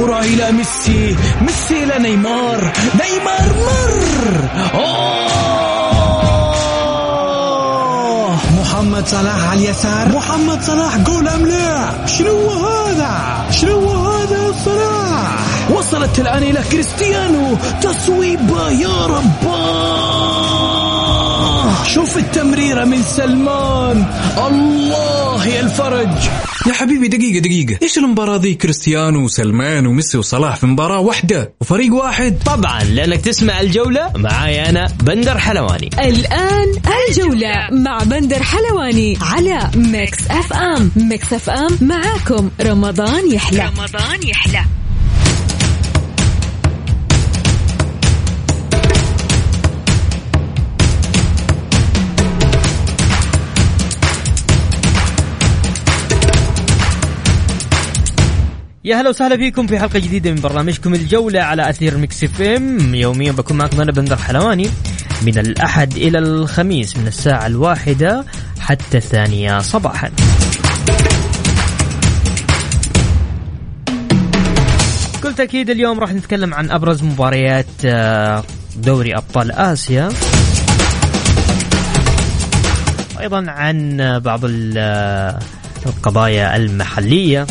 الكرة إلى ميسي. ميسي إلى نيمار. نيمار مر. أوه. محمد صلاح على اليسار. محمد صلاح جول أم لا شنو هذا؟ شنو هذا صلاح؟ وصلت الآن إلى كريستيانو. تصويبة يا رباه. شوف التمريرة من سلمان. الله يا الفرج. يا حبيبي دقيقة دقيقة. إيش المباراة ذي؟ كريستيانو وسلمان وميسي وصلاح في مباراة واحدة وفريق واحد. طبعا لأنك تسمع الجولة معاي أنا بندر حلواني. الآن الجولة مع بندر حلواني على Mix FM Mix FM معاكم رمضان يحلى. رمضان يحلى. يا هلا وسهلا فيكم في حلقة جديدة من برنامجكم الجولة على أثير Mix FM. يوميا بكون معكم أنا بندر حلواني. من الأحد إلى الخميس من الساعة الواحدة حتى الثانية صباحا. بكل تأكيد اليوم راح نتكلم عن أبرز مباريات آه، دوري أبطال آسيا. أيضا عن بعض آه، القضايا المحلية.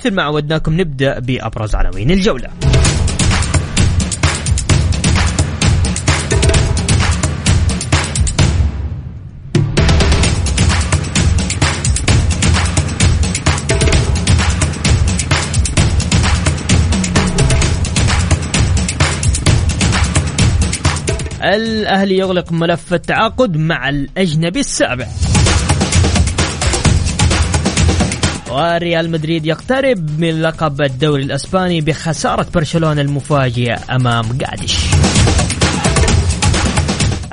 مثل ما عودناكم نبدأ بأبرز عناوين الجولة. الأهلي يغلق ملف التعاقد مع الأجنبي السابع. وريال مدريد يقترب من لقب الدوري الإسباني بخسارة برشلونة المفاجئة أمام قادش.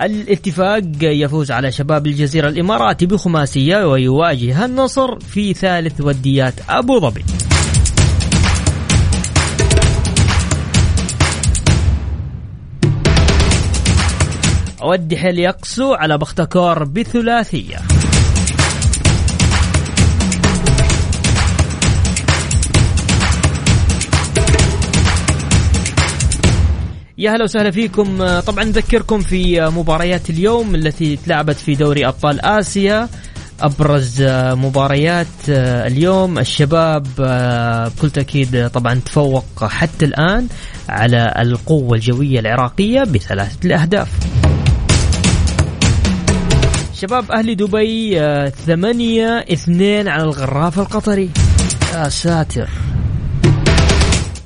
الاتفاق يفوز على شباب الجزيرة الإماراتي بخماسية ويواجه النصر في ثالث وديات أبو ظبي. والدحيل يقسو على بختكور بثلاثية. يا هلا وسهلا فيكم. آه، طبعا نذكركم في آه، مباريات اليوم التي تلعبت في دوري أبطال آسيا. أبرز آه، مباريات اليوم الشباب بكل تأكيد طبعا تفوق حتى الآن على القوة الجوية العراقية بثلاثة الأهداف. شباب أهلي دبي آه، ثمانية اثنين على الغراف القطري. يا ساتر.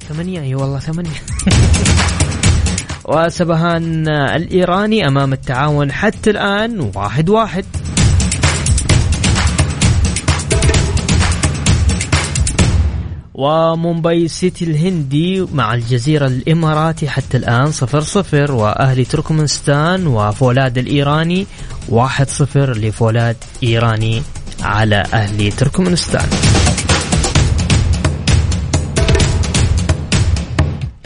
ثمانية؟ أي والله ثمانية. وسبهان الإيراني أمام التعاون حتى الآن واحد واحد. ومومباي سيتي الهندي مع الجزيرة الإماراتي حتى الآن صفر صفر وأهلي تركمانستان وفولاد الإيراني واحد صفر لفولاد إيراني على أهلي تركمانستان.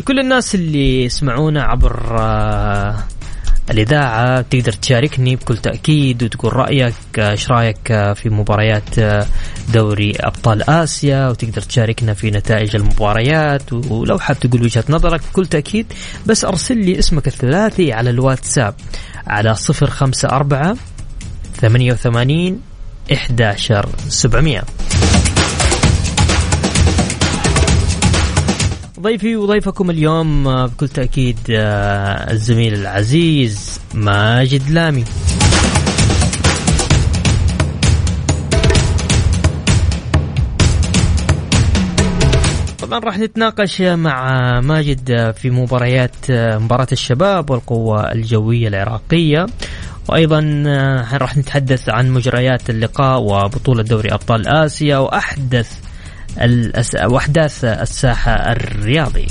كل الناس اللي يسمعونا عبر آه، الإذاعة تقدر تشاركني بكل تأكيد وتقول رأيك آه، إيش رأيك آه، في مباريات دوري أبطال آسيا؟ وتقدر تشاركنا في نتائج المباريات ولو حاب تقول وجهة نظرك بكل تأكيد بس أرسل لي اسمك الثلاثي على الواتساب على 054 88 11 700 ضيفي وضيفكم اليوم آه، بكل تأكيد آه، الزميل العزيز ماجد لامي طبعا راح نتناقش مع ماجد في مباريات مباراة الشباب والقوة الجوية العراقية وأيضا آه، راح نتحدث عن مجريات اللقاء وبطولة دوري أبطال آسيا وأحدث. وأحداث الساحة الرياضية.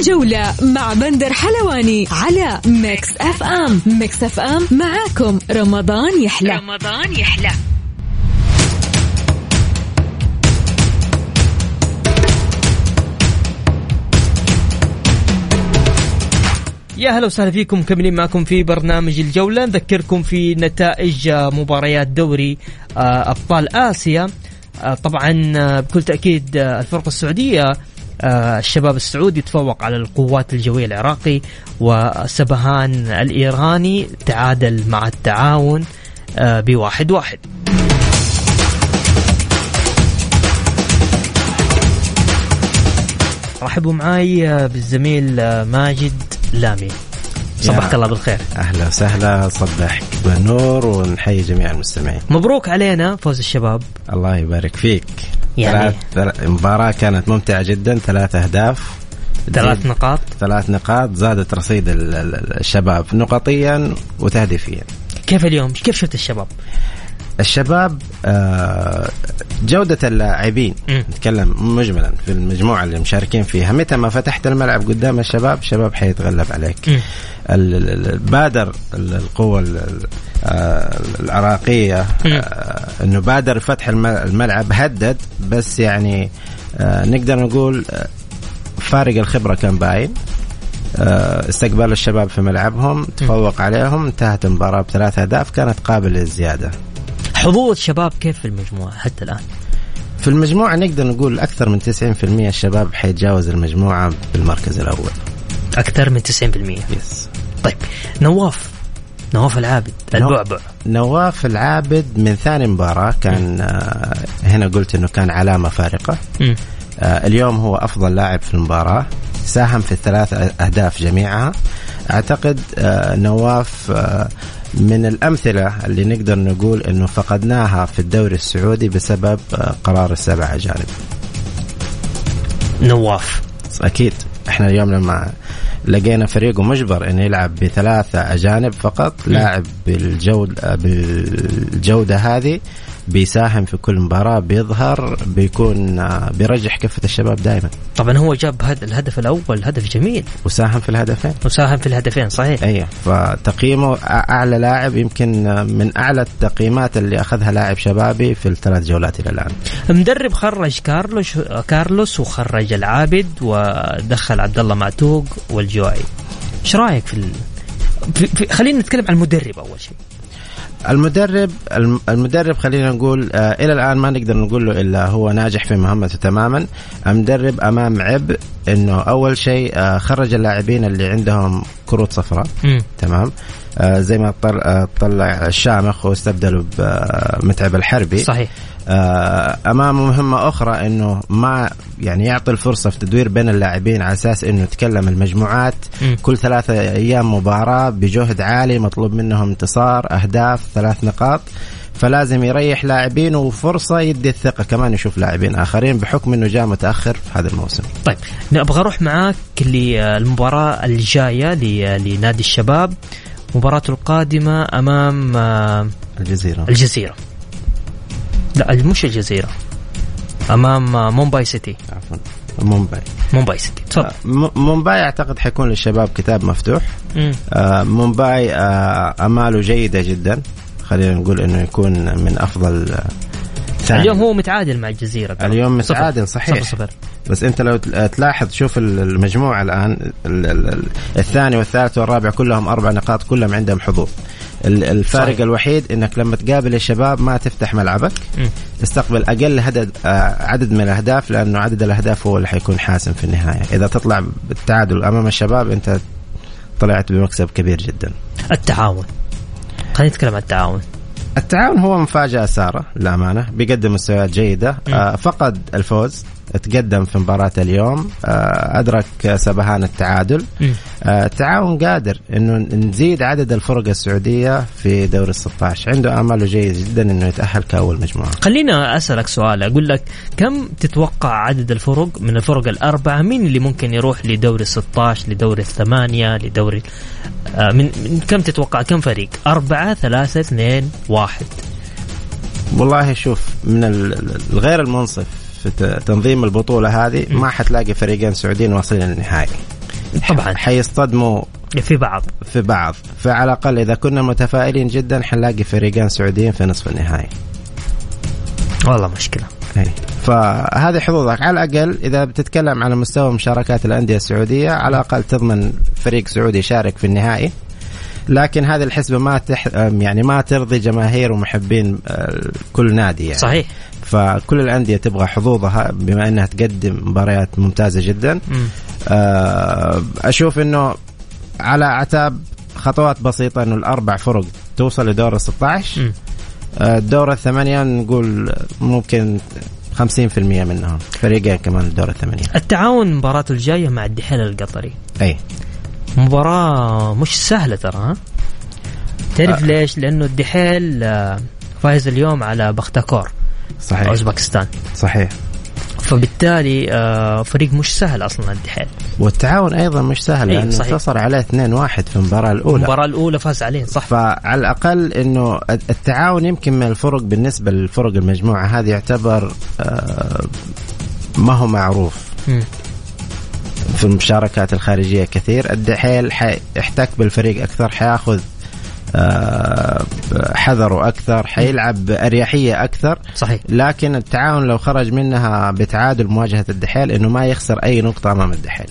الجولة مع بندر حلواني على Mix FM. Mix FM معاكم. رمضان يحلى. رمضان يحلى. يا هلا وسهلا فيكم مكملين معكم في برنامج الجولة. نذكركم في نتائج مباريات دوري آه، أبطال آسيا. آه، طبعا آه، بكل تأكيد الفرقة السعودية الشباب السعودي تفوق على القوات الجوية العراقي وسبهان الإيراني تعادل مع التعاون بواحد واحد. رحبوا معاي بالزميل ماجد لامي. صبحك الله بالخير. أهلا وسهلا صبحك بالنور ونحيي جميع المستمعين. مبروك علينا فوز الشباب. الله يبارك فيك. يعني. ثلاث مباراة كانت ممتعة جدا ثلاث أهداف. ثلاث نقاط. ثلاث نقاط زادت رصيد الشباب نقطيا وتهديفيا. كيف اليوم؟ كيف شفت الشباب؟ الشباب آه، جودة اللاعبين. نتكلم مجملا في المجموعة اللي مشاركين فيها. متى ما فتحت الملعب قدام الشباب الشباب حيتغلب عليك. بادر القوة آه، العراقية آه، إنه بادر فتح الملعب هدد بس يعني نقدر نقول فارق الخبرة كان باين. استقبال الشباب في ملعبهم تفوق عليهم انتهت المباراة بثلاث أهداف كانت قابلة للزيادة. حظوظ شباب كيف في المجموعة حتى الآن؟ في المجموعة نقدر نقول أكثر من 90% الشباب حيتجاوز المجموعة بالمركز الأول. أكثر من 90% يس طيب نواف نواف العابد البعبع. نواف العابد من ثاني مباراة كان آه هنا قلت إنه كان علامة فارقة. آه اليوم هو أفضل لاعب في المباراة ساهم في الثلاث أهداف جميعها. أعتقد آه نواف آه من الأمثلة اللي نقدر نقول أنه فقدناها في الدوري السعودي بسبب آه، قرار السبع أجانب نواف. أكيد. إحنا اليوم لما لقينا فريقه مجبر إنه يلعب بثلاثة أجانب فقط لاعب بالجوده بالجودة هذه بيساهم في كل مباراة بيظهر بيكون آه، بيرجح كفة الشباب دائما طبعا هو جاب الهدف الأول هدف جميل. وساهم في الهدفين. وساهم في الهدفين صحيح. أيوه فتقييمه أعلى لاعب يمكن آه، من أعلى التقييمات اللي أخذها لاعب شبابي في الثلاث جولات إلى الآن. مدرب خرج كارلوس كارلوس وخرج العابد ودخل عبد الله معتوق والجوعي إيش رأيك في, ال... في... في... خلينا نتكلم عن المدرب أول شيء. المدرب المدرب خلينا نقول آه إلى الآن ما نقدر نقول له إلا هو ناجح في مهمته تماما. المدرب أمام عبء إنه أول شيء آه خرج اللاعبين اللي عندهم كروت صفراء. تمام؟ آه زي ما طلع الشامخ واستبدلوا بمتعب الحربي. صحيح. امامه مهمة أخرى إنه ما يعني يعطي الفرصة في تدوير بين اللاعبين على أساس إنه يتكلم المجموعات. م. كل ثلاثة أيام مباراة بجهد عالي مطلوب منهم انتصار أهداف ثلاث نقاط. فلازم يريح لاعبين وفرصة يدي الثقة. كمان يشوف لاعبين آخرين بحكم إنه جاء متأخر في هذا الموسم. طيب أبغى أروح معاك للمباراة الجاية لنادي الشباب مباراته القادمة أمام آه، الجزيرة. الجزيرة. لا مش الجزيرة. أمام مومباي سيتي. عفوا. مومباي مومباي سيتي. تفضل. آه، مومباي أعتقد حيكون للشباب كتاب مفتوح. آه مومباي آه أماله جيدة جدا. خلينا نقول إنه يكون من أفضل ثاني. اليوم هو متعادل مع الجزيرة اليوم متعادل صحيح. صفر صفر. بس أنت لو تلاحظ شوف المجموعة الآن الثاني والثالث والرابع كلهم أربع نقاط كلهم عندهم حظوظ الفارق صحيح. الوحيد إنك لما تقابل الشباب ما تفتح ملعبك. م. تستقبل أقل عدد آه، عدد من الأهداف لأنه عدد الأهداف هو اللي حيكون حاسم في النهاية. إذا تطلع بالتعادل أمام الشباب أنت طلعت بمكسب كبير جدا. التعاون. خلينا نتكلم عن التعاون. التعاون هو مفاجأة سارة للأمانة. بيقدم مستويات جيدة. آه فقد الفوز تقدم في مباراة اليوم. آه، أدرك سبهان التعادل. آه، التعاون قادر أنه نزيد عدد الفرق السعودية في دوري ال 16 عنده آمال جيد جدا أنه يتأهل كأول مجموعة. خلينا أسألك سؤال. أقول لك كم تتوقع عدد الفرق من الفرق الأربعة؟ مين اللي ممكن يروح لدوري 16 لدوري الثمانية لدوري آه، من, من كم تتوقع؟ كم فريق؟ أربعة ثلاثة اثنين واحد. والله شوف من الغير المنصف في تنظيم البطولة هذه ما حتلاقي فريقين سعوديين واصلين للنهائي. طبعا. حيصطدموا في بعض. في بعض. فعلى الأقل إذا كنا متفائلين جدا حنلاقي فريقين سعوديين في نصف النهائي. والله مشكلة. أي. فهذه حظوظك. على الأقل إذا بتتكلم على مستوى مشاركات الأندية السعودية على الأقل تضمن فريق سعودي يشارك في النهائي. لكن هذه الحسبة ما تح... يعني ما ترضي جماهير ومحبين آه، كل نادي يعني. صحيح. فكل الأندية تبغى حظوظها بما إنها تقدم مباريات ممتازة جدا. آه، أشوف إنه على أعتاب خطوات بسيطة إنه الأربع فرق توصل لدور ال 16 مم. آه، الدور الثمانية نقول ممكن 50% منهم فريقين كمان الدور الثمانية التعاون مباراته الجاية مع الدحيل القطري أي مباراة مش سهلة ترى ها تعرف آه. ليش؟ لأنه الدحيل آه، فايز اليوم على بختكور صحيح. أوزبكستان. صحيح. فبالتالي آه، فريق مش سهل أصلا الدحيل والتعاون أيضا مش سهل أي، لأنه صحيح. انتصر عليه 2-1 في المباراة الأولى. المباراة الأولى فاز عليه صح. فعلى الأقل إنه التعاون يمكن من الفرق بالنسبة للفرق المجموعة هذه يعتبر آه، ما هو معروف. مم. في المشاركات الخارجية كثير. الدحيل حيحتك بالفريق أكثر حيأخذ حذره أكثر حيلعب باريحيه أكثر. صحيح. لكن التعاون لو خرج منها بتعادل مواجهة الدحيل إنه ما يخسر أي نقطة أمام الدحيل.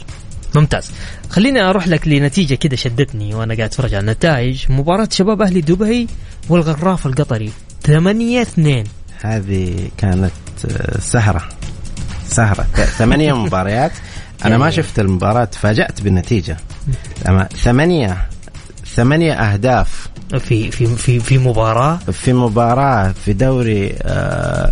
ممتاز. خليني أروح لك لنتيجة كده شدتني وأنا قاعد أتفرج على النتائج. مباراة شباب أهلي دبي والغراف القطري 8 2 هذه كانت آه، سهرة. سهرة. ث- ثمانية مباريات. أنا ما شفت المباراة تفاجأت بالنتيجة. أما ثمانية أهداف. في في في في مباراة. في مباراة في دوري آه،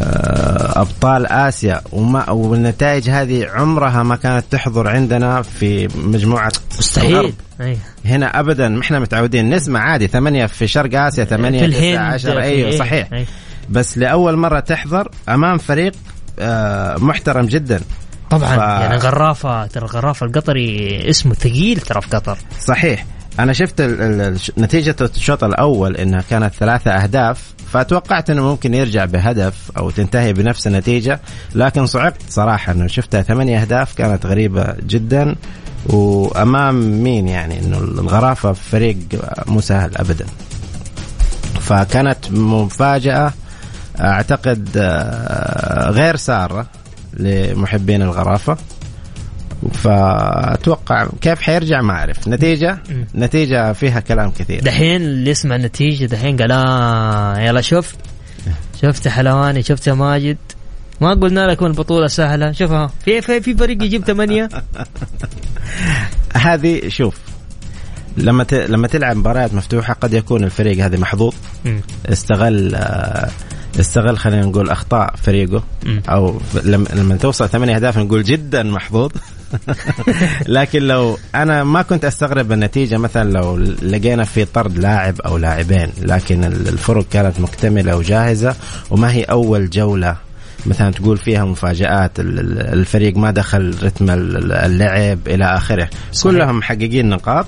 آه، أبطال آسيا. وما والنتائج هذه عمرها ما كانت تحضر عندنا في مجموعة مستحيل. الغرب. أي. هنا أبدا ما إحنا متعودين. نسمع عادي ثمانية في شرق آسيا ثمانية في تسعة الهند عشر في أيوه إيه. صحيح. أي. بس لأول مرة تحضر أمام فريق آه، محترم جدا. طبعا. ف- يعني غرافة ترى الغرافة القطري اسمه ثقيل ترى في قطر. صحيح. أنا شفت ال- ال- الش- نتيجة الشوط الأول إنها كانت ثلاثة أهداف فتوقعت إنه ممكن يرجع بهدف أو تنتهي بنفس النتيجة لكن صعقت صراحة إنه شفتها ثمانية أهداف كانت غريبة جدا وأمام مين يعني إنه الغرافة فريق مو سهل أبدا. فكانت مفاجأة أعتقد آه، غير سارة لمحبين الغرافة. فأتوقع كيف حيرجع ما أعرف. نتيجة؟ نتيجة فيها كلام كثير. دحين اللي يسمع النتيجة دحين قال آه يلا شفت شفت يا حلواني شفت يا ماجد. ما قلنا لكم البطولة سهلة. شوفها في في, في فريق يجيب ثمانية. هذه شوف لما ت... لما تلعب مباريات مفتوحة قد يكون الفريق هذا محظوظ. استغل آه، استغل خلينا نقول أخطاء فريقه. أو لما لما توصل ثمانية أهداف نقول جدا محظوظ. لكن لو أنا ما كنت أستغرب النتيجه مثلا لو لقينا في طرد لاعب أو لاعبين لكن الفرق كانت مكتملة وجاهزة وما هي أول جولة مثلا تقول فيها مفاجآت ال- ال- الفريق ما دخل رتم ال- اللعب إلى آخره صحيح. كلهم محققين نقاط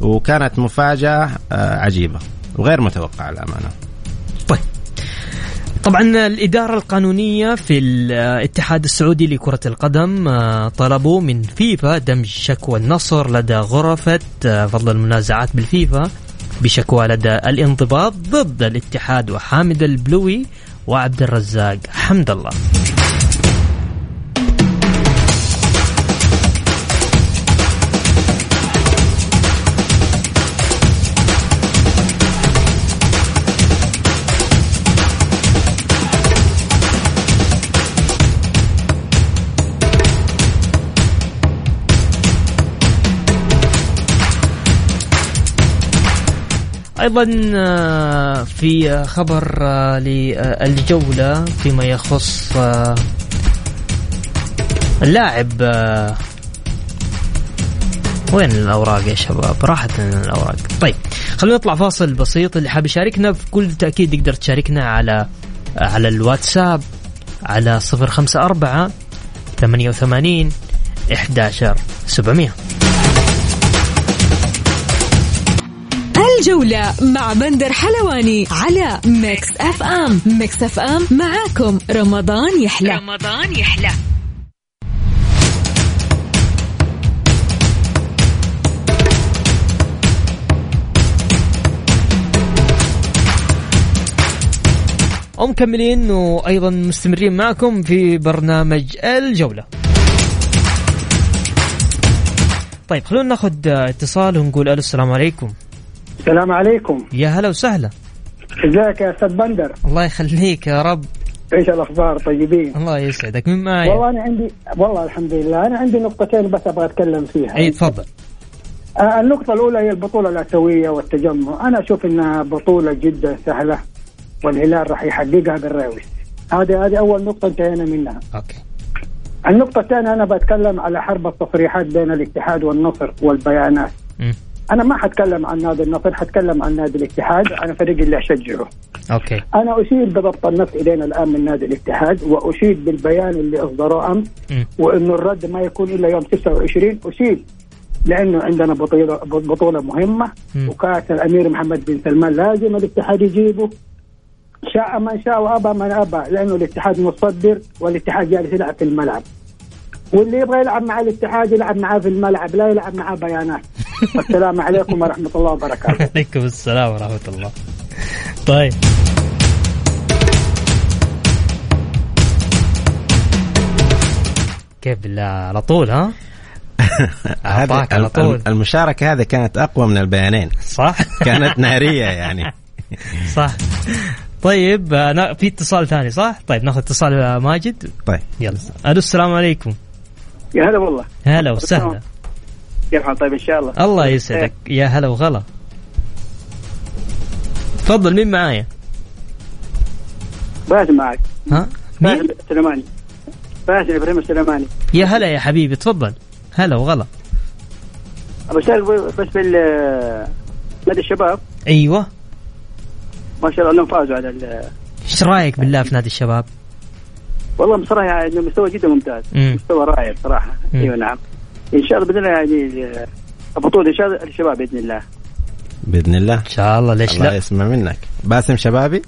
وكانت مفاجأة آه، عجيبة وغير متوقعة الأمانة طبعا الإدارة القانونية في الاتحاد السعودي لكرة القدم آه، طلبوا من فيفا دمج شكوى النصر لدى غرفة آه، فضل المنازعات بالفيفا بشكوى لدى الانضباط ضد الاتحاد وحامد البلوي وعبد الرزاق حمد الله. أيضا آه، في خبر آه، للجولة فيما يخص آه، اللاعب وين الأوراق يا شباب؟ راحت لنا الأوراق. طيب خلونا نطلع فاصل بسيط. اللي حاب يشاركنا بكل تأكيد يقدر تشاركنا على على الواتساب على 054 88 11 700 الجولة مع بندر حلواني على Mix FM Mix FM معاكم. رمضان يحلى. رمضان يحلى. ومكملين وأيضا مستمرين معكم في برنامج الجولة. طيب خلونا ناخذ اتصال ونقول ألو السلام عليكم. السلام عليكم. يا هلا وسهلا. ازيك يا أستاذ بندر؟ الله يخليك يا رب. إيش الأخبار طيبين؟ الله يسعدك. من معي والله أنا عندي والله الحمد لله أنا عندي نقطتين بس أبغى أتكلم فيها. اي تفضل. آه، النقطة الأولى هي البطولة الآسيوية والتجمع، أنا أشوف إنها بطولة جدا سهلة والهلال راح يحققها بالراوي. هذه هذه أول نقطة انتهينا منها. أوكي. النقطة الثانية أنا بتكلم على حرب التصريحات بين الاتحاد والنصر والبيانات. مم. أنا ما حتكلم عن نادي النصر، حتكلم عن نادي الاتحاد، أنا فريقي اللي أشجعه. أوكي أنا اشيد بضبط النفس إلينا الآن من نادي الاتحاد واشيد بالبيان اللي اصدروه أمس. وإنه الرد ما يكون إلا يوم 29 اشيد لأنه عندنا بطوله بطولة مهمة. وكأس الأمير محمد بن سلمان لازم الاتحاد يجيبه شاء من شاء وأبى من أبى لأنه الاتحاد متصدر والاتحاد جالس يلعب في الملعب واللي يبغى يلعب مع الاتحاد يلعب معاه في الملعب لا يلعب معاه بيانات. والسلام عليكم ورحمة الله وبركاته. عليكم السلام ورحمة الله. طيب. كيف بالله على طول ها؟ أعطاك على هذه طول. المشاركة هذه كانت أقوى من البيانين. صح؟ كانت نارية يعني. صح. طيب أنا في اتصال ثاني صح؟ طيب ناخذ اتصال ماجد. طيب. يلا. ألو السلام عليكم. يا هلا والله. هلا وسهلا. كيف حال طيب إن شاء الله. الله يسعدك. يا هلا وغلا. تفضل مين معايا؟ باسم معك. ها؟ مين؟ باسم السليماني باسم إبراهيم السليماني. يا هلا يا حبيبي تفضل. هلا وغلا. بشارك بس بال نادي الشباب. أيوه. ما شاء الله انهم فازوا على إيش رأيك بالله في نادي الشباب؟ والله بصراحة يعني مستوى جدا ممتاز. مم. مستوى رائع بصراحة. مم. أيوه نعم. إن شاء الله بإذن الله يعني البطولة إن شاء الله الشباب بإذن الله. بإذن الله. إن شاء الله ليش الله لا؟ يسمع منك. باسم شبابي؟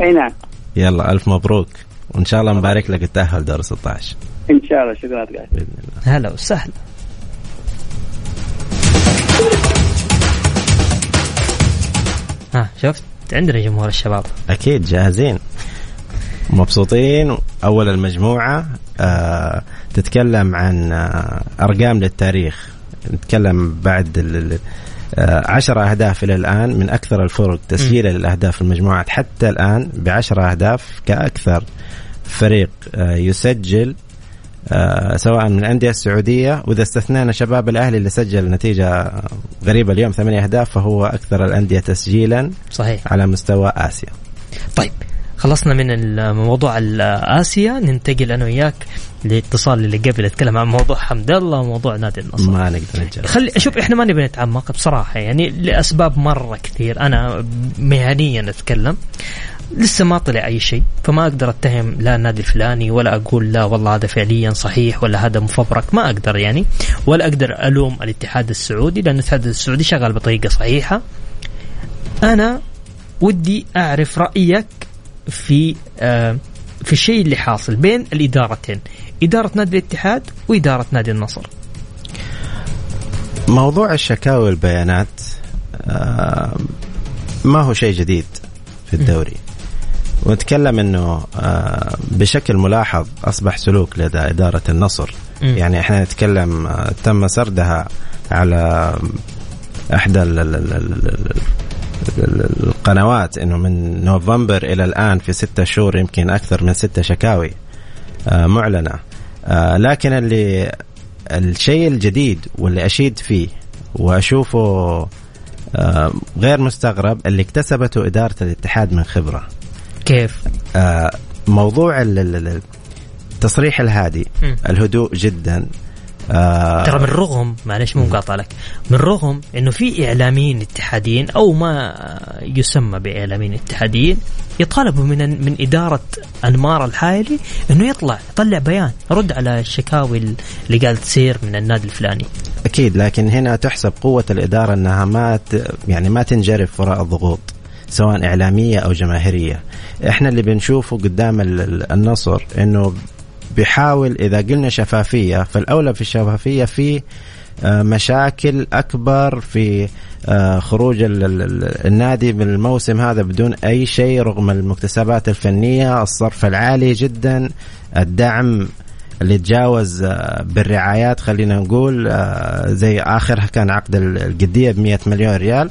أي نعم. يلا ألف مبروك. وإن شاء الله نبارك لك التأهل دور 16 إن شاء الله شكرا لك بإذن الله. هلا وسهلا. ها شفت؟ عندنا جمهور الشباب. أكيد جاهزين. مبسوطين. أول المجموعة آه تتكلم عن آه أرقام للتاريخ. نتكلم بعد ال- آه عشرة أهداف إلى الآن. من أكثر الفرق تسجيلا للأهداف في المجموعات حتى الآن بعشرة أهداف كأكثر فريق آه يسجل آه سواء من الأندية السعودية. وإذا استثنينا شباب الأهلي اللي سجل نتيجة غريبة اليوم ثمانية أهداف فهو أكثر الأندية تسجيلا صحيح. على مستوى آسيا. طيب خلصنا من موضوع اسيا ننتقل أنا وياك للاتصال اللي قبل أتكلم عن موضوع حمد الله وموضوع نادي النصر. ما نقدر نتجاوز. خلي شوف إحنا ما نبي نتعمق بصراحة يعني لأسباب مرة كثير. أنا مهنيا أتكلم لسه ما طلع أي شيء فما أقدر أتهم لا النادي الفلاني ولا أقول لا والله هذا فعليا صحيح ولا هذا مفبرك. ما أقدر يعني ولا أقدر ألوم الاتحاد السعودي لأن الاتحاد السعودي شغال بطريقة صحيحة. أنا ودي أعرف رأيك في آه في الشيء اللي حاصل بين الإدارتين. إدارة نادي الاتحاد وإدارة نادي النصر. موضوع الشكاوي والبيانات آه، ما هو شيء جديد في الدوري. ونتكلم إنه آه، بشكل ملاحظ أصبح سلوك لدى إدارة النصر. يعني إحنا نتكلم تم سردها على إحدى ال- ال- ال- ال- ال- ال- القنوات إنه من نوفمبر إلى الآن في ستة شهور يمكن أكثر من ستة شكاوي آه، معلنة آه، لكن اللي الشيء الجديد واللي أشيد فيه وأشوفه آه، غير مستغرب اللي اكتسبته إدارة الاتحاد من خبرة كيف؟ موضوع ال- ال- ال- التصريح الهادي. الهدوء جدا آه، ترى من رغم معلش مو مقاطع لك من رغم إنه في إعلاميين اتحاديين أو ما يسمى بإعلاميين اتحاديين يطالبوا من من إدارة أنمار الحائلي إنه يطلع يطلع بيان رد على الشكاوي اللي قاعد تصير من النادي الفلاني. أكيد لكن هنا تحسب قوة الإدارة إنها ما يعني ما تنجرف وراء الضغوط سواء إعلامية أو جماهيرية. إحنا اللي بنشوفه قدام ال- ال- النصر إنه بيحاول إذا قلنا شفافية فالأولى في الشفافية في آه، مشاكل أكبر في آه، خروج ال ال النادي من الموسم هذا بدون أي شيء رغم المكتسبات الفنية الصرف العالي جدا الدعم اللي تجاوز آه، بالرعايات خلينا نقول زي آخرها كان عقد القدية ب 100 مليون ريال.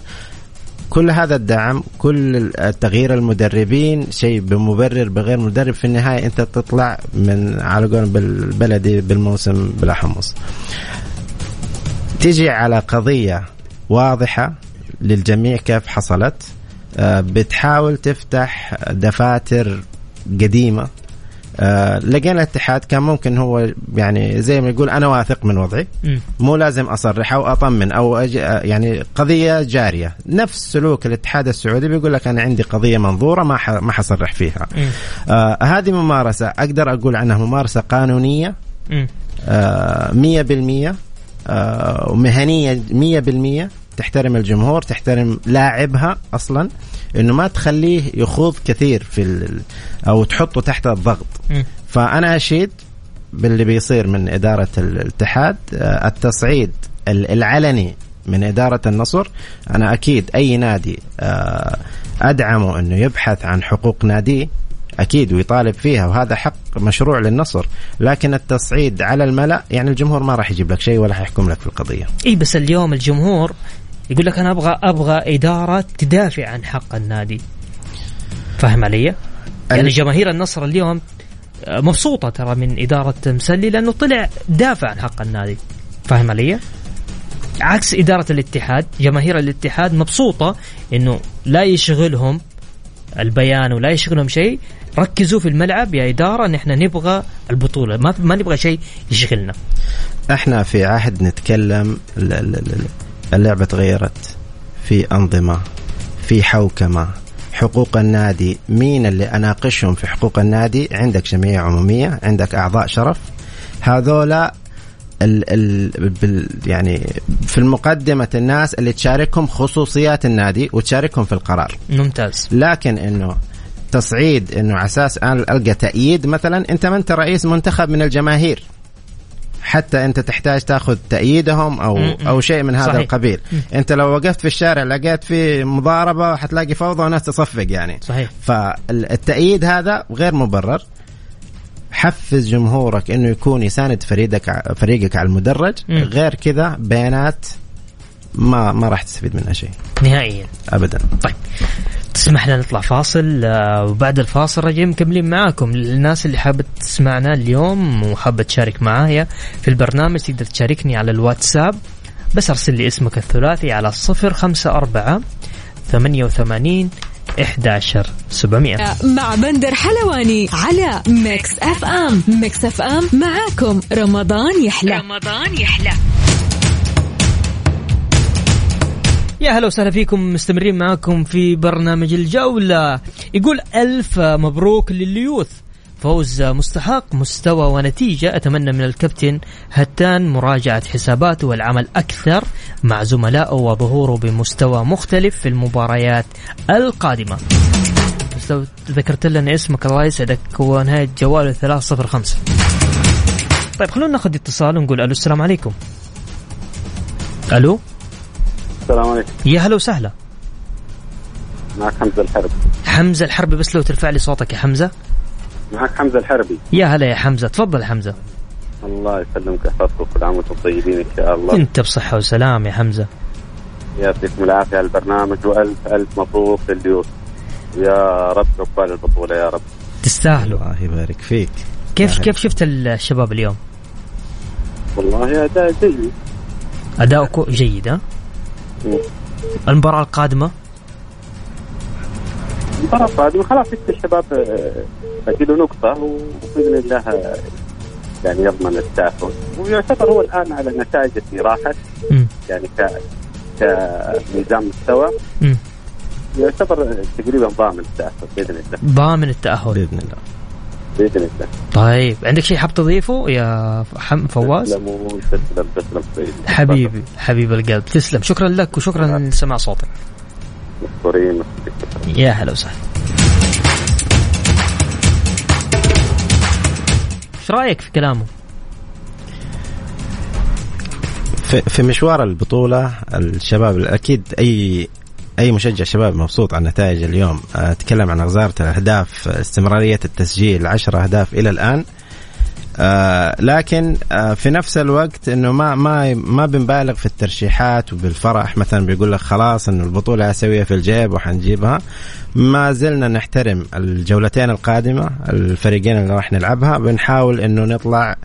كل هذا الدعم كل تغيير المدربين شيء بمبرر بغير مدرب في النهاية أنت تطلع من على قول بالبلدي بالموسم بلا حمص. تيجي على قضية واضحة للجميع كيف حصلت. آه، بتحاول تفتح دفاتر قديمة. آه لقينا الاتحاد كان ممكن هو يعني زي ما يقول أنا واثق من وضعي. مو لازم أصرح أو أطمن أو أج... يعني قضية جارية. نفس سلوك الاتحاد السعودي بيقول لك أنا عندي قضية منظورة ما ح... ما حصرح فيها. آه هذه ممارسة أقدر أقول عنها ممارسة قانونية. آه 100% آه ومهنية 100% تحترم الجمهور تحترم لاعبها أصلا. إنه ما تخليه يخوض كثير في ال... أو تحطه تحت الضغط. م. فأنا أشيد باللي بيصير من إدارة الاتحاد آه، التصعيد العلني من إدارة النصر. أنا أكيد أي نادي آه، أدعمه أنه يبحث عن حقوق ناديه أكيد ويطالب فيها وهذا حق مشروع للنصر. لكن التصعيد على الملأ يعني الجمهور ما راح يجيب لك شيء ولا حيحكم لك في القضية. إي بس اليوم الجمهور يقول لك أنا أبغى أبغى إدارة تدافع عن حق النادي. فاهم علي؟ يعني جماهير النصر اليوم آه، مبسوطة ترى من إدارة مسلي لأنه طلع دافع عن حق النادي. فاهم علي؟ عكس إدارة الاتحاد جماهير الاتحاد مبسوطة إنه لا يشغلهم البيان ولا يشغلهم شيء. ركزوا في الملعب يا إدارة نحن نبغى البطولة. ما ما نبغى شيء يشغلنا. إحنا في عهد نتكلم اللعبة تغيرت. في أنظمة في حوكمة حقوق النادي. مين اللي أناقشهم في حقوق النادي؟ عندك جمعية عمومية عندك أعضاء شرف. هذولا ال ال يعني في المقدمة الناس اللي تشاركهم خصوصيات النادي وتشاركهم في القرار. ممتاز. لكن إنه تصعيد إنه على أساس ألقى تأييد مثلا أنت ما أنت رئيس منتخب من الجماهير. حتى انت تحتاج تاخذ تأييدهم أو أو شيء من هذا صحيح. القبيل. انت لو وقفت في الشارع لقيت في مضاربة حتلاقي فوضى وناس تصفق يعني. صحيح. فالتأييد هذا غير مبرر. حفز جمهورك إنه يكون يساند فريقك فريقك على المدرج. م. غير كذا بيانات ما ما راح تستفيد منها شيء. نهائيا. ابدا. طيب. تسمح لنا نطلع فاصل آه، وبعد الفاصل راجعين مكملين معاكم. للناس اللي حابة تسمعنا اليوم وحابة تشارك معايا في البرنامج تقدر تشاركني على الواتساب. بس أرسل لي اسمك الثلاثي على صفر خمسة أربعة ثمانية وثمانين 11 700 مع بندر حلواني على Mix FM. Mix FM معاكم. رمضان يحلى. رمضان يحلى. يا هلا وسهلا فيكم مستمرين معكم في برنامج الجولة. يقول ألف مبروك لليوث. فوز مستحق مستوى ونتيجة. أتمنى من الكابتن هتان مراجعة حساباته والعمل أكثر مع زملائه وظهوره بمستوى مختلف في المباريات القادمة. لو ذكرت لنا اسمك الله يسعدك. هو نهاية جواله 305 طيب خلونا ناخذ اتصال ونقول ألو السلام عليكم. ألو؟ السلام عليكم. يا هلا وسهلا. معك حمزة الحربي. حمزة الحربي بس لو ترفع لي صوتك يا حمزة. معك حمزة الحربي. يا هلا يا حمزة. تفضل حمزة. الله يسلمك يحفظك وكل عام وأنتم طيبين إن شاء الله. أنت بصحة وسلام يا حمزة. يعطيكم العافية على البرنامج وألف ألف مبروك لليوسف يا رب عقبال البطولة يا رب. تستاهلوا. الله يبارك فيك. كيف كيف شفت الشباب اليوم؟ والله أداء جيد. اداؤكم جيد ها؟ المباراة القادمة؟ المباراة القادمة خلاص الشباب له نقطة وبإذن الله يعني يضمن التأهل. ويعتبر هو الآن على النتائج اللي راحت يعني ك كميزان مستوى. يعتبر تقريبا ضامن التأهل بإذن الله. ضامن التأهل. بإذن الله. بإذن الله طيب عندك شيء حاب تضيفه يا حم فواز؟ تسلم تسلم تسلم حبيبي حبيب القلب تسلم شكرا لك وشكرا نعم. لسماع صوتك مشكورين يا هلا وسهلا إيش رأيك في كلامه؟ في, في مشوار البطولة الشباب أكيد أي أي مشجع شباب مبسوط عن نتائج اليوم؟ أتكلم عن غزارة الأهداف استمرارية التسجيل 10 أهداف إلى الآن. آه لكن آه في نفس الوقت إنه ما ما ما بنبالغ في الترشيحات وبالفرح. مثلا بيقول لك خلاص إنه البطولة اسيويه في الجيب وحنجيبها. ما زلنا نحترم الجولتين القادمة الفريقين اللي راح نلعبها. بنحاول إنه نطلع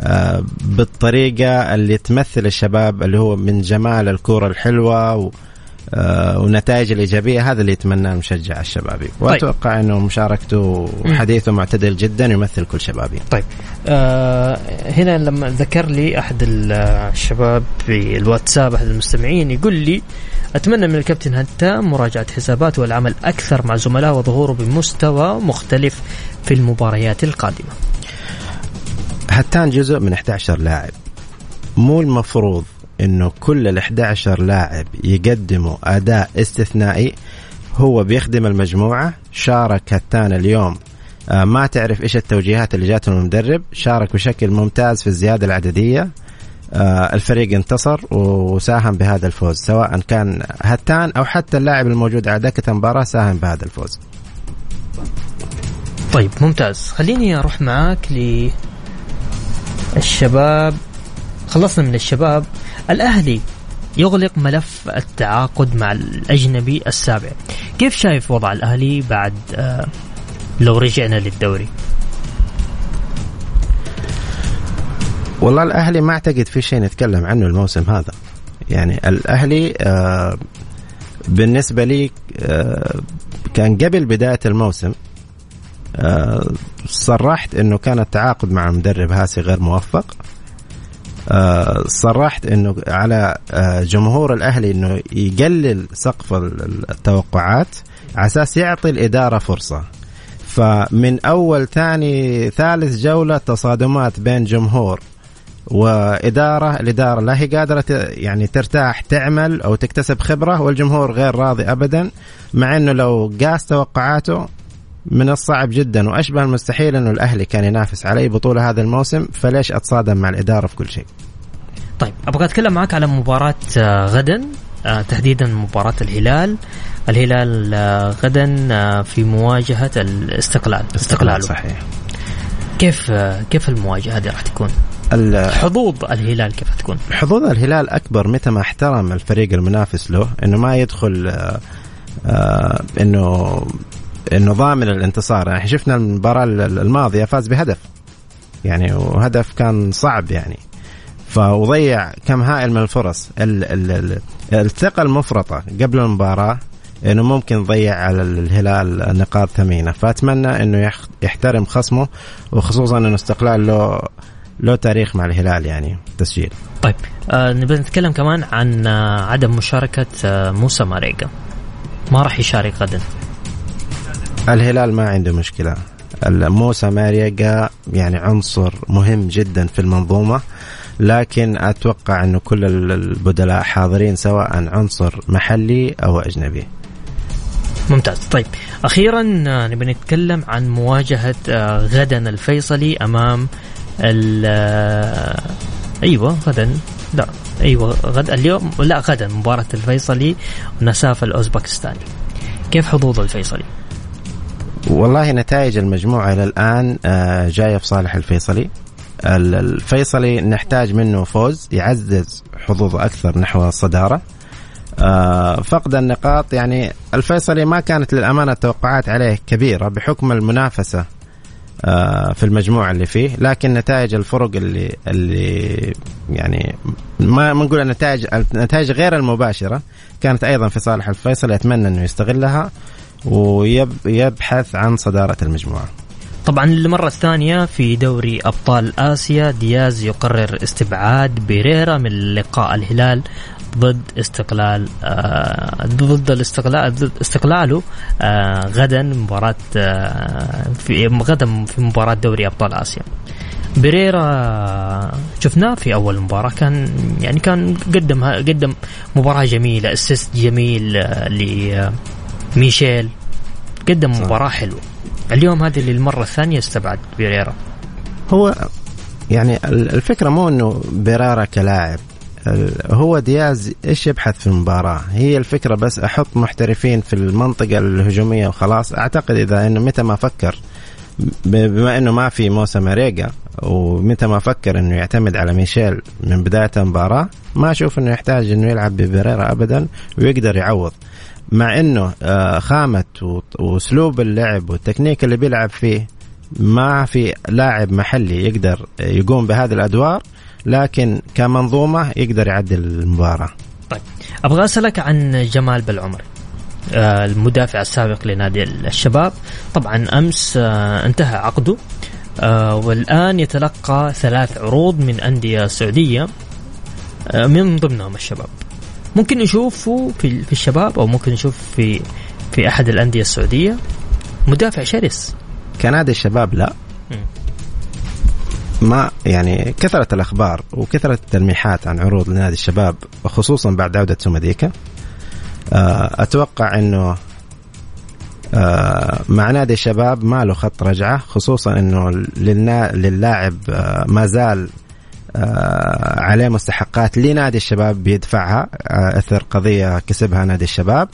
آه بالطريقة اللي تمثل الشباب اللي هو من جمال الكورة الحلوة و آه، والنتائج الإيجابية هذا اللي يتمناه المشجع الشبابي طيب. وأتوقع إنه مشاركته وحديثه معتدل جدا يمثل كل شبابي. طيب. آه هنا لما ذكر لي أحد الشباب في الواتساب أحد المستمعين يقول لي أتمنى من الكابتن هتا مراجعة حساباته والعمل أكثر مع زملائه وظهوره بمستوى مختلف في المباريات القادمة. هتان جزء من 11 لاعب. مو المفروض إنه كل ال 11 لاعب يقدموا أداء استثنائي هو بيخدم المجموعة. شارك هتان اليوم آه، ما تعرف إيش التوجيهات اللي جاته من المدرب. شارك بشكل ممتاز في الزيادة العددية. آه، الفريق انتصر وساهم بهذا الفوز سواء كان هتان أو حتى اللاعب الموجود على دكة المباراة ساهم بهذا الفوز. طيب ممتاز. خليني أروح معاك للشباب. خلصنا من الشباب. الأهلي يغلق ملف التعاقد مع الأجنبي السابع. كيف شايف وضع الأهلي بعد آه، لو رجعنا للدوري؟ والله الأهلي ما أعتقد في شيء نتكلم عنه الموسم هذا. يعني الأهلي آه، بالنسبة لي آه، كان قبل بداية الموسم صرحت إنه كان التعاقد مع المدرب هاسي غير موفق. صرحت إنه على آه، جمهور الأهلي إنه يقلل سقف التوقعات على أساس يعطي الإدارة فرصة. فمن أول ثاني ثالث جولة تصادمات بين جمهور وإدارة الإدارة لا هي قادرة يعني ترتاح تعمل أو تكتسب خبرة والجمهور غير راضي ابدا مع إنه لو قاس توقعاته من الصعب جدا وأشبه المستحيل انه الأهلي كان ينافس على اي بطوله هذا الموسم فليش أتصادم مع الإدارة في كل شيء طيب أبغى أتكلم معك على مباراة آه، غدا آه، تحديدا مباراة الهلال الهلال آه، غدا في مواجهة الاستقلال استقلال صحيح كيف كيف المواجهة هذه راح تكون؟ حظوظ الهلال كيف تكون؟ حظوظ الهلال أكبر متى ما احترم الفريق المنافس له إنه ما يدخل إنه إنه ضامن الانتصار. يعني شفنا المباراة الماضية فاز بهدف. يعني وهدف كان صعب يعني. فوضيع كم هائل من الفرص. ال ال الثقة المفرطة قبل المباراة إنه ممكن يضيع على الهلال نقاط ثمينة. فأتمنى إنه يحترم خصمه وخصوصا إنه استقلال له له تاريخ مع الهلال يعني تسجيل. طيب آه نبي نتكلم كمان عن آه عدم مشاركة آه موسى ماريجا ما راح يشارك غدا. الهلال ما عنده مشكلة. موسى ماريجا يعني عنصر مهم جدا في المنظومة لكن أتوقع إنه كل البدلاء حاضرين سواء عنصر محلي أو أجنبي. ممتاز. طيب أخيرا آه، نبي نتكلم عن مواجهة آه، غدا الفيصلي أمام آه، أيوه غدا لا أيوه غدا اليوم لا غدا مباراة الفيصلي ونساف الأوزبكستاني. كيف حظوظ الفيصلي؟ والله نتائج المجموعة إلى الآن جاية في صالح الفيصلي. الفيصلي نحتاج منه فوز يعزز حظوظه أكثر نحو الصدارة. آه، فقد النقاط يعني الفيصلي ما كانت للأمانة التوقعات عليه كبيرة بحكم المنافسة آه، في المجموعة اللي فيه لكن نتائج الفرق اللي اللي يعني ما نقول النتائج النتائج غير المباشرة كانت أيضا في صالح الفيصلي أتمنى إنه يستغلها. ويبحث عن صدارة المجموعة. طبعا للمرة الثانية في دوري أبطال آسيا دياز يقرر استبعاد بيريرا من لقاء الهلال ضد استقلال آه ضد الاستقلال ضد استقلاله آه غدا مباراة آه في غدا في مباراة دوري أبطال آسيا. بريرا شفناه في أول مباراة كان يعني كان قدم قدم مباراة جميلة assist جميل لميشيل قدم مباراة حلوة. اليوم هذه للمرة الثانية استبعد بيريرا. هو يعني الفكرة مو إنه بيريرا كلاعب هو دياز إيش يبحث في المباراة؟ هي الفكرة بس أحط محترفين في المنطقة الهجومية وخلاص. أعتقد إذا إنه متى ما فكر بما إنه ما في موسم ريجا ومتى ما فكر إنه يعتمد على ميشيل من بداية المباراة ما أشوف إنه يحتاج إنه يلعب ببريرا ابدا ويقدر يعوض. مع إنه آه، خامة وأسلوب اللعب والتكنيك اللي بيلعب فيه ما في لاعب محلي يقدر يقوم بهذه الأدوار لكن كمنظومة يقدر يعدل المباراة. طيب أبغى أسألك عن جمال بالعمر آه، المدافع السابق لنادي الشباب طبعا أمس آه، انتهى عقده والآن يتلقى ثلاث عروض من أندية سعودية من ضمنهم الشباب ممكن نشوفه في في الشباب أو ممكن نشوف في في أحد الأندية السعودية. مدافع شرس. كنادي الشباب لا. ما يعني كثرة الأخبار وكثرة التلميحات عن عروض لنادي الشباب وخصوصا بعد عودة سومديكا آه، أتوقع أنه آه، مع نادي الشباب ما له خط رجعة خصوصا أنه للاعب آه، ما زال عليه مستحقات لنادي الشباب بيدفعها اثر قضية كسبها نادي الشباب.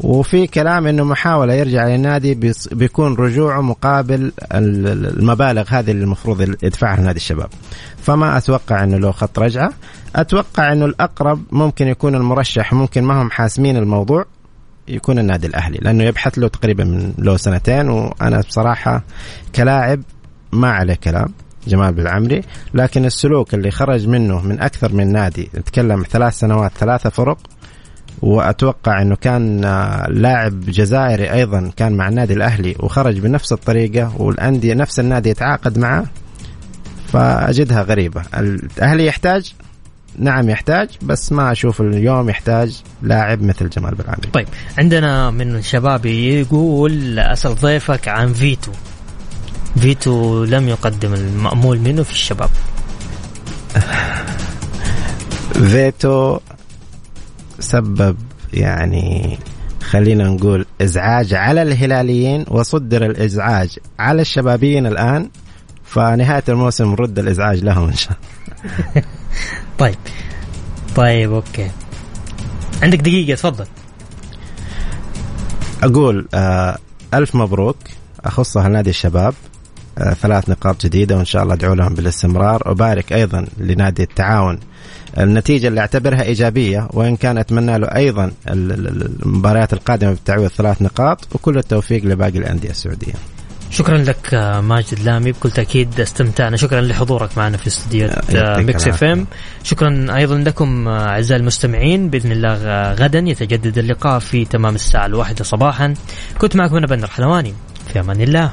وفي كلام إنه محاولة يرجع للنادي بيكون رجوعه مقابل المبالغ هذه اللي المفروض يدفعها نادي الشباب. فما أتوقع إنه له خط رجعة. أتوقع إنه الأقرب ممكن يكون المرشح ممكن ما هم حاسمين الموضوع يكون النادي الأهلي. لأنه يبحث له تقريبا من له سنتين وأنا بصراحة كلاعب ما عليه كلام. جمال بالعمري لكن السلوك اللي خرج منه من أكثر من نادي نتكلم ثلاث سنوات ثلاثة فرق وأتوقع إنه كان آه، لاعب جزائري أيضا كان مع النادي الأهلي وخرج بنفس الطريقة والأندية نفس النادي يتعاقد معه فأجدها غريبة. الأهلي يحتاج؟ نعم يحتاج بس ما أشوف اليوم يحتاج لاعب مثل جمال بالعامري طيب عندنا من الشباب يقول أسأل ضيفك عن فيتو. فيتو لم يقدم المأمول منه في الشباب. فيتو سبب يعني خلينا نقول إزعاج على الهلاليين وصدر الإزعاج على الشبابيين الآن فنهاية الموسم نرد الإزعاج لهم إن شاء الله. طيب. طيب أوكي. عندك دقيقة تفضل. أقول آه ألف مبروك أخصها لنادي الشباب. ثلاث نقاط جديدة وإن شاء الله ادعو لهم بالاستمرار. وبارك أيضا لنادي التعاون. النتيجة اللي أعتبرها إيجابية وإن كان أتمنى له أيضا المباريات القادمة بالتعويض ثلاث نقاط وكل التوفيق لباقي الأندية السعودية. شكرا لك ماجد لامي. بكل تأكيد استمتعنا. شكرا لحضورك معنا في استديو Mix FM. شكرا أيضا لكم أعزائي المستمعين. بإذن الله غدا يتجدد اللقاء في تمام الساعة الواحدة صباحا. كنت معكم أنا بندر حلواني. في أمان الله.